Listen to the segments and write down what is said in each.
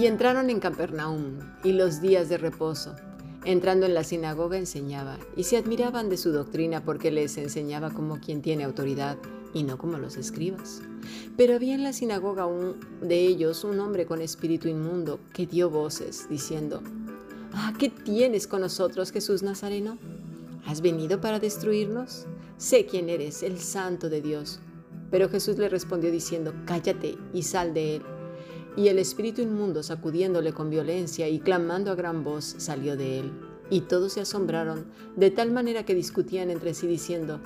Y entraron en Capernaum y los días de reposo. Entrando en la sinagoga enseñaba, y se admiraban de su doctrina porque les enseñaba como quien tiene autoridad y no como los escribas. Pero había en la sinagoga un, de ellos un hombre con espíritu inmundo que dio voces, diciendo, Ah, ¿qué tienes con nosotros, Jesús Nazareno? ¿Has venido para destruirnos? Sé quién eres, el santo de Dios. Pero Jesús le respondió diciendo, Cállate y sal de él. Y el espíritu inmundo, sacudiéndole con violencia y clamando a gran voz, salió de él. Y todos se asombraron, de tal manera que discutían entre sí diciendo,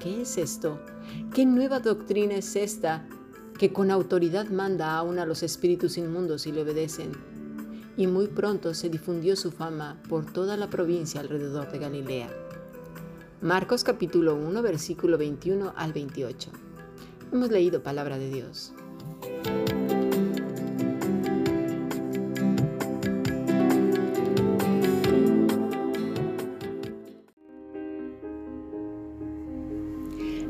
¿qué es esto? ¿Qué nueva doctrina es esta que con autoridad manda aún a los espíritus inmundos y le obedecen? Y muy pronto se difundió su fama por toda la provincia alrededor de Galilea. Marcos capítulo 1 versículo 21 al 28. Hemos leído palabra de Dios.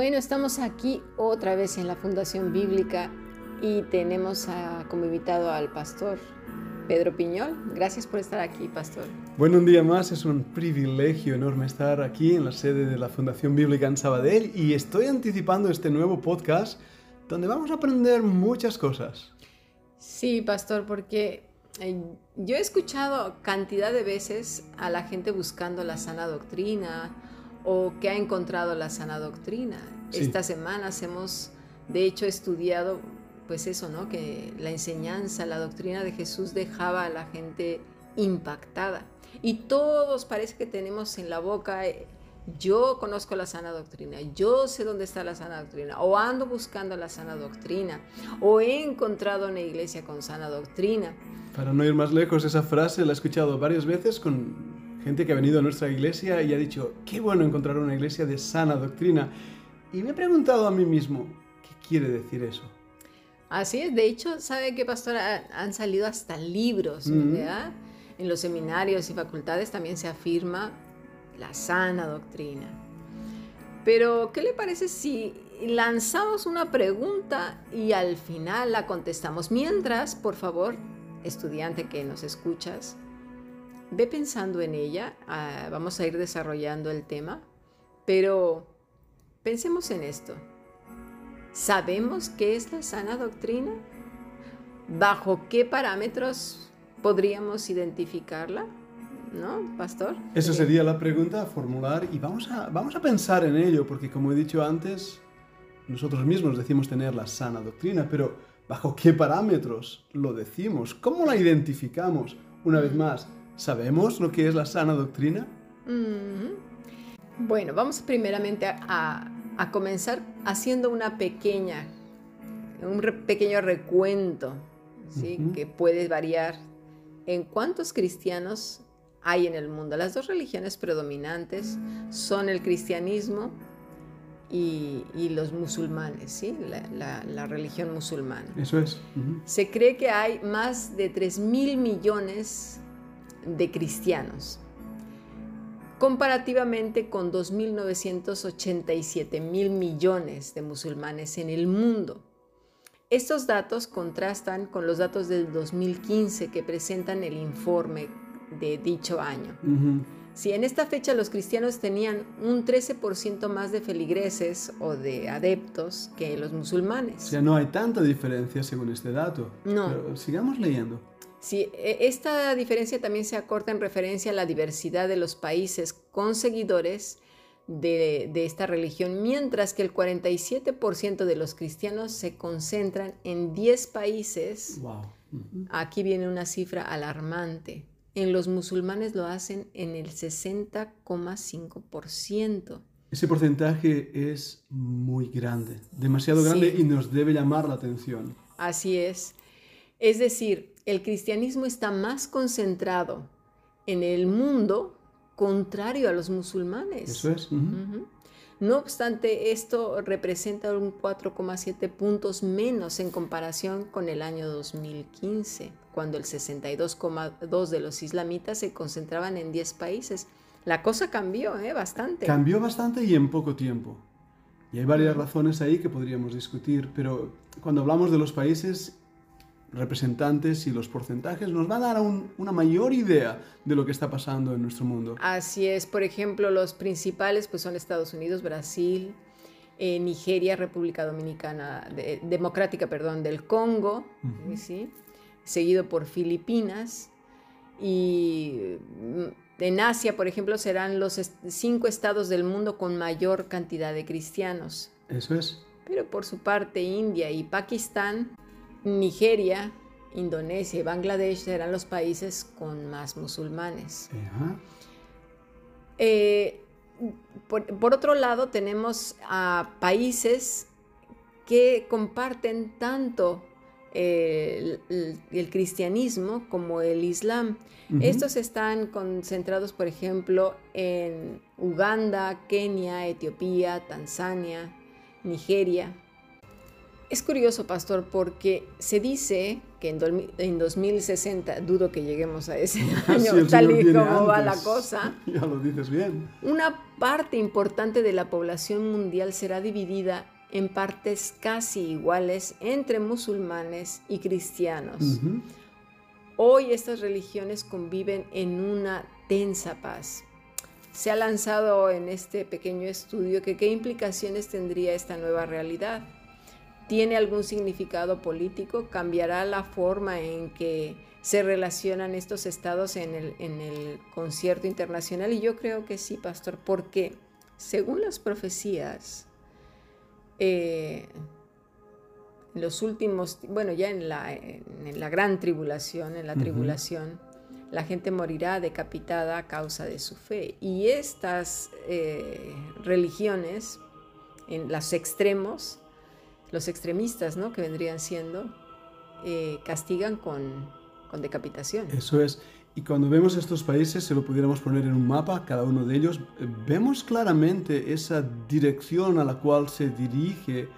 Bueno, estamos aquí otra vez en la Fundación Bíblica y tenemos como invitado al pastor Pedro Piñol. Gracias por estar aquí, pastor. Bueno, un día más, es un privilegio enorme estar aquí en la sede de la Fundación Bíblica en Sabadell y estoy anticipando este nuevo podcast donde vamos a aprender muchas cosas. Sí, pastor, porque eh, yo he escuchado cantidad de veces a la gente buscando la sana doctrina o que ha encontrado la sana doctrina. Estas semanas hemos, de hecho, estudiado pues eso, ¿no? Que la enseñanza, la doctrina de Jesús dejaba a la gente impactada. Y todos parece que tenemos en la boca, eh, yo conozco la sana doctrina, yo sé dónde está la sana doctrina, o ando buscando la sana doctrina, o he encontrado una iglesia con sana doctrina. Para no ir más lejos, esa frase la he escuchado varias veces con gente que ha venido a nuestra iglesia y ha dicho, qué bueno encontrar una iglesia de sana doctrina. Y me he preguntado a mí mismo, ¿qué quiere decir eso? Así es, de hecho, ¿sabe qué, pastor? Han salido hasta libros, ¿verdad? En los seminarios y facultades también se afirma la sana doctrina. Pero, ¿qué le parece si lanzamos una pregunta y al final la contestamos? Mientras, por favor, estudiante que nos escuchas, ve pensando en ella. Ah, vamos a ir desarrollando el tema, pero pensemos en esto. ¿Sabemos qué es la sana doctrina? ¿Bajo qué parámetros podríamos identificarla? ¿No, pastor? Esa sería la pregunta a formular y vamos a, vamos a pensar en ello, porque como he dicho antes, nosotros mismos decimos tener la sana doctrina, pero ¿bajo qué parámetros lo decimos? ¿Cómo la identificamos? Una vez más, ¿sabemos lo que es la sana doctrina? Bueno, vamos primeramente a, a comenzar haciendo una pequeña, un pequeño recuento, ¿sí? que puede variar en cuántos cristianos hay en el mundo. Las dos religiones predominantes son el cristianismo y, los musulmanes, ¿sí? La, religión musulmana. Eso es. Se cree que hay más de 3 mil millones de cristianos comparativamente con 2.987 mil millones de musulmanes en el mundo. Estos datos contrastan con los datos del 2015 que presentan el informe de dicho año. Si en esta fecha los cristianos tenían un 13% más de feligreses o de adeptos que los musulmanes. O sea, no hay tanta diferencia según este dato. No. Pero sigamos leyendo. Sí, e, esta diferencia también se acorta en referencia a la diversidad de los países con seguidores de, esta religión, mientras que el 47% de los cristianos se concentran en 10 países Aquí viene una cifra alarmante. En los musulmanes lo hacen en el 60,5%. Ese porcentaje es muy grande, demasiado grande y nos debe llamar la atención. Así es. Es decir, el cristianismo está más concentrado en el mundo contrario a los musulmanes. Eso es. No obstante, esto representa un 4,7 puntos menos en comparación con el año 2015, cuando el 62,2 de los islamitas se concentraban en 10 países. La cosa cambió ¿eh? bastante. Cambió bastante y en poco tiempo. Y hay varias razones ahí que podríamos discutir, pero cuando hablamos de los países representantes y los porcentajes nos va a dar una mayor idea de lo que está pasando en nuestro mundo. Así es, por ejemplo, los principales pues son Estados Unidos, Brasil, eh, Nigeria, República Dominicana, Democrática, perdón, del Congo, ¿sí? seguido por Filipinas y mm, en Asia, por ejemplo, serán los cinco estados del mundo con mayor cantidad de cristianos. Eso es. Pero por su parte, India y Pakistán Nigeria, Indonesia y Bangladesh serán los países con más musulmanes. Eh, por, otro lado, tenemos a países que comparten tanto eh, el, cristianismo como el islam. Estos están concentrados, por ejemplo, en Uganda, Kenia, Etiopía, Tanzania, Nigeria. Es curioso, pastor, porque se dice que en, 2060, dudo que lleguemos a ese año, tal y como va la cosa. Ya lo dices bien. Una parte importante de la población mundial será dividida en partes casi iguales entre musulmanes y cristianos. Hoy estas religiones conviven en una tensa paz. Se ha lanzado en este pequeño estudio que qué implicaciones tendría esta nueva realidad tiene algún significado político, cambiará la forma en que se relacionan estos estados en el, concierto internacional. Y yo creo que sí, pastor, porque según las profecías, eh, los últimos, bueno, ya en la, en la gran tribulación, en la tribulación, la gente morirá decapitada a causa de su fe. Y estas eh, religiones, en los extremos, los extremistas, ¿no? Que vendrían siendo, eh, castigan con, con decapitación. Eso es. Y cuando vemos estos países, si lo pudiéramos poner en un mapa, cada uno de ellos, eh, vemos claramente esa dirección a la cual se dirige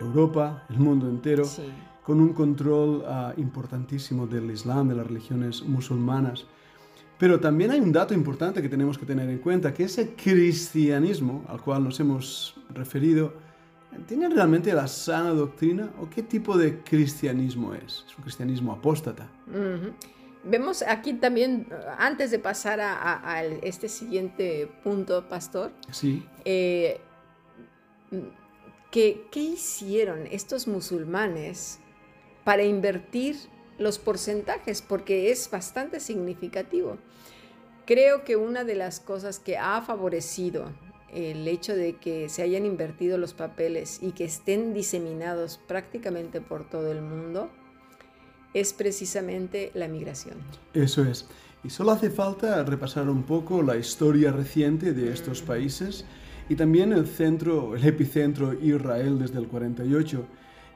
Europa, el mundo entero, con un control ah, importantísimo del Islam, de las religiones musulmanas. Pero también hay un dato importante que tenemos que tener en cuenta, que ese cristianismo al cual nos hemos referido, ¿Tienen realmente la sana doctrina o qué tipo de cristianismo es? ¿Es un cristianismo apóstata? Vemos aquí también, antes de pasar a, este siguiente punto, pastor, sí. Eh, ¿qué, hicieron estos musulmanes para invertir los porcentajes? Porque es bastante significativo. Creo que una de las cosas que ha favorecido el hecho de que se hayan invertido los papeles y que estén diseminados prácticamente por todo el mundo es precisamente la migración. Eso es. Y solo hace falta repasar un poco la historia reciente de estos países y también el centro, el epicentro Israel desde el 48.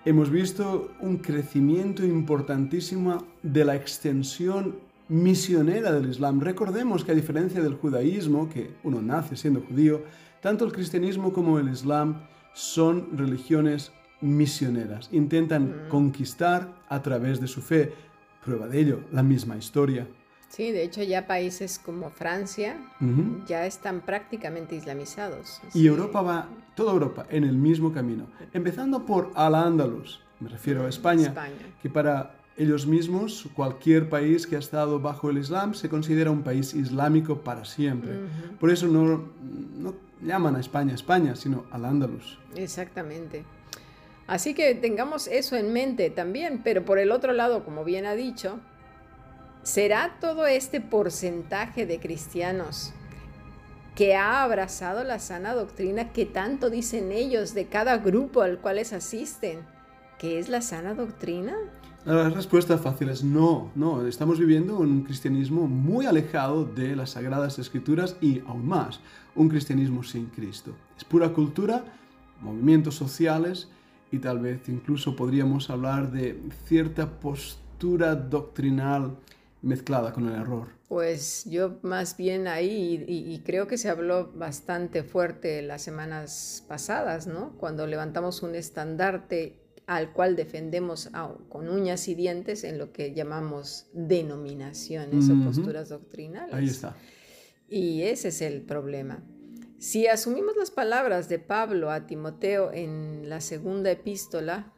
Hemos visto un crecimiento importantísimo de la extensión misionera del Islam. Recordemos que a diferencia del judaísmo, que uno nace siendo judío, tanto el cristianismo como el islam son religiones misioneras. Intentan conquistar a través de su fe. Prueba de ello, la misma historia. Sí, de hecho ya países como Francia ya están prácticamente islamizados. Y Europa va, toda Europa, en el mismo camino. Empezando por Al-Ándalus, me refiero a España, España, que para ellos mismos, cualquier país que ha estado bajo el Islam se considera un país islámico para siempre. Por eso no, no llaman a España España, sino al Andalus. Exactamente. Así que tengamos eso en mente también, pero por el otro lado, como bien ha dicho, ¿será todo este porcentaje de cristianos que ha abrazado la sana doctrina que tanto dicen ellos de cada grupo al cual asisten, ¿qué es la sana doctrina? La respuesta fácil es no, no. Estamos viviendo un cristianismo muy alejado de las sagradas escrituras y aún más, un cristianismo sin Cristo. Es pura cultura, movimientos sociales y tal vez incluso podríamos hablar de cierta postura doctrinal mezclada con el error. Pues yo más bien ahí, y, creo que se habló bastante fuerte las semanas pasadas, ¿no? Cuando levantamos un estandarte al cual defendemos con uñas y dientes en lo que llamamos denominaciones o posturas doctrinales. Ahí está. Y ese es el problema. Si asumimos las palabras de Pablo a Timoteo en la segunda epístola,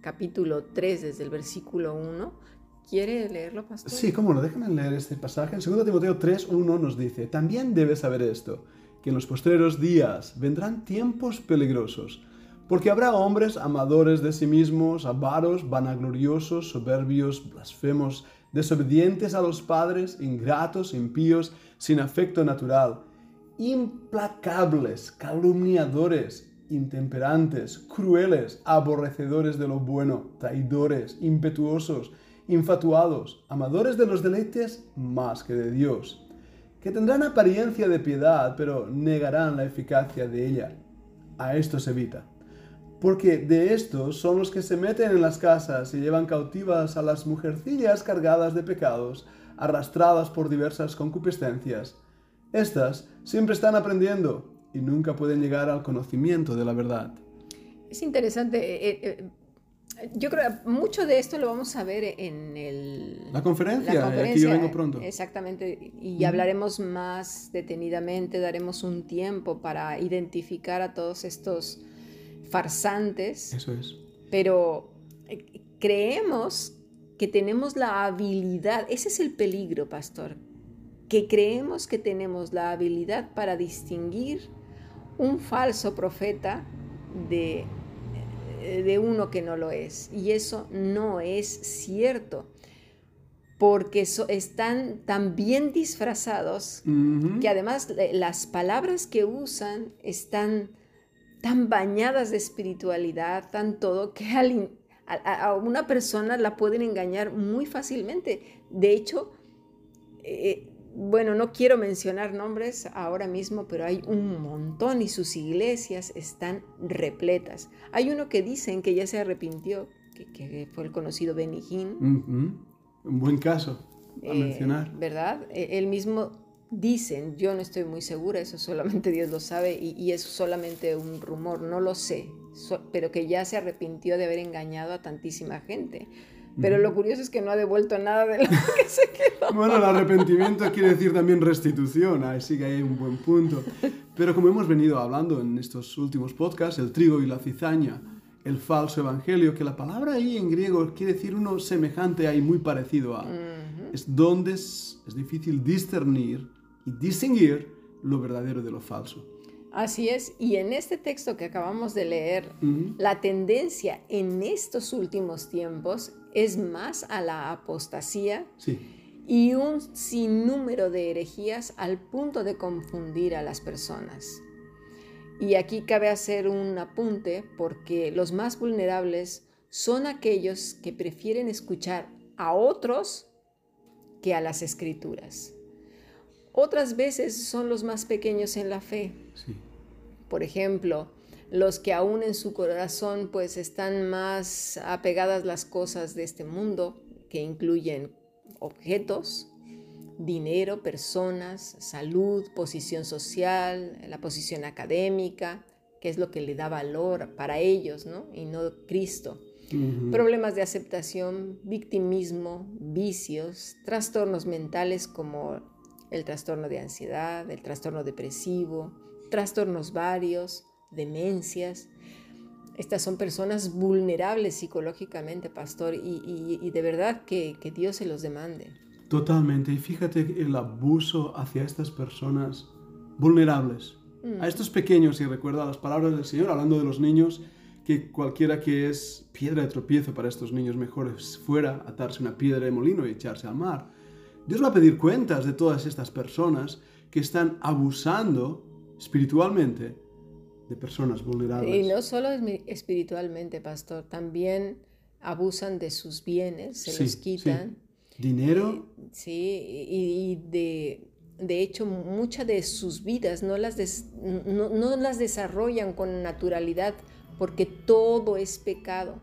capítulo 3, desde el versículo 1, ¿quiere leerlo, pastor? Sí, cómo no, déjame leer este pasaje. En 2 Timoteo 3, 1 nos dice, también debes saber esto, que en los postreros días vendrán tiempos peligrosos porque habrá hombres amadores de sí mismos, avaros, vanagloriosos, soberbios, blasfemos, desobedientes a los padres, ingratos, impíos, sin afecto natural, implacables, calumniadores, intemperantes, crueles, aborrecedores de lo bueno, traidores, impetuosos, infatuados, amadores de los deleites más que de Dios, que tendrán apariencia de piedad, pero negarán la eficacia de ella. A esto se evita porque de estos son los que se meten en las casas y llevan cautivas a las mujercillas cargadas de pecados, arrastradas por diversas concupiscencias. Estas siempre están aprendiendo y nunca pueden llegar al conocimiento de la verdad. Es interesante. Eh, eh, eh, yo creo que mucho de esto lo vamos a ver en el, la conferencia. Aquí yo vengo pronto. Exactamente. Y hablaremos más detenidamente, daremos un tiempo para identificar a todos estos farsantes. Eso es. Pero eh, creemos que tenemos la habilidad, ese es el peligro, pastor, que creemos que tenemos la habilidad para distinguir un falso profeta de, eh, de uno que no lo es. Y eso no es cierto, porque están tan bien disfrazados que además eh, las palabras que usan están tan bañadas de espiritualidad, tan todo, que a, una persona la pueden engañar muy fácilmente. De hecho, eh, bueno, no quiero mencionar nombres ahora mismo, pero hay un montón y sus iglesias están repletas. Hay uno que dicen que ya se arrepintió, que, fue el conocido Benny Un buen caso a eh, mencionar. ¿Verdad? E, él mismo dicen, yo no estoy muy segura, eso solamente Dios lo sabe y, es solamente un rumor, no lo sé, pero que ya se arrepintió de haber engañado a tantísima gente. Pero lo curioso es que no ha devuelto nada de lo que se quedó. Bueno, el arrepentimiento quiere decir también restitución, así que hay un buen punto. Pero como hemos venido hablando en estos últimos podcasts, el trigo y la cizaña, el falso evangelio, que la palabra ahí en griego quiere decir uno semejante ahí, muy parecido a, es donde es difícil discernir y distinguir lo verdadero de lo falso. Así es, y en este texto que acabamos de leer, la tendencia en estos últimos tiempos es más a la apostasía y un sinnúmero de herejías al punto de confundir a las personas. Y aquí cabe hacer un apunte porque los más vulnerables son aquellos que prefieren escuchar a otros que a las escrituras. Otras veces son los más pequeños en la fe. Por ejemplo, los que aún en su corazón pues están más apegadas las cosas de este mundo, que incluyen objetos, dinero, personas, salud, posición social, la posición académica, que es lo que le da valor para ellos, ¿no? Y no Cristo. Problemas de aceptación, victimismo, vicios, trastornos mentales como el trastorno de ansiedad, el trastorno depresivo, trastornos varios, demencias. Estas son personas vulnerables psicológicamente, pastor, y, de verdad que, Dios se los demande. Totalmente, y fíjate el abuso hacia estas personas vulnerables, mm. a estos pequeños, y recuerda las palabras del Señor hablando de los niños, que cualquiera que es piedra de tropiezo para estos niños mejores fuera atarse una piedra de molino y echarse al mar. Dios va a pedir cuentas de todas estas personas que están abusando espiritualmente de personas vulnerables. Y no solo espiritualmente, pastor, también abusan de sus bienes, se los quitan. Dinero. sí, y, de, de, hecho muchas de sus vidas no las, no, las desarrollan con naturalidad porque todo es pecado.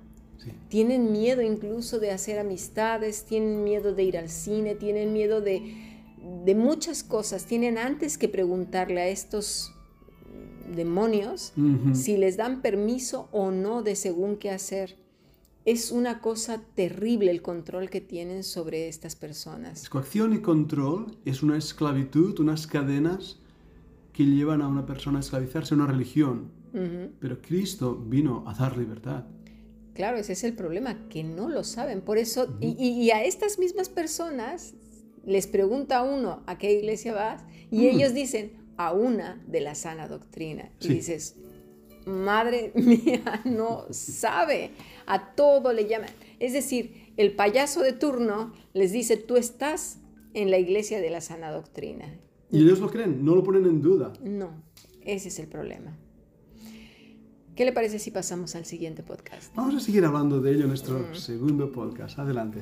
Tienen miedo incluso de hacer amistades, tienen miedo de ir al cine, tienen miedo de, de muchas cosas. Tienen antes que preguntarle a estos demonios si les dan permiso o no de según qué hacer. Es una cosa terrible el control que tienen sobre estas personas. Coacción y control es una esclavitud, unas cadenas que llevan a una persona a esclavizarse a una religión. Pero Cristo vino a dar libertad. Claro, ese es el problema, que no lo saben. Por eso, y, a estas mismas personas les pregunta uno a qué iglesia vas y ellos dicen, a una de la sana doctrina. Y dices, madre mía, no sabe, a todo le llaman. Es decir, el payaso de turno les dice, tú estás en la iglesia de la sana doctrina. Y ellos lo creen, no lo ponen en duda. No, ese es el problema. ¿Qué le parece si pasamos al siguiente podcast? Vamos a seguir hablando de ello en nuestro mm. segundo podcast. Adelante.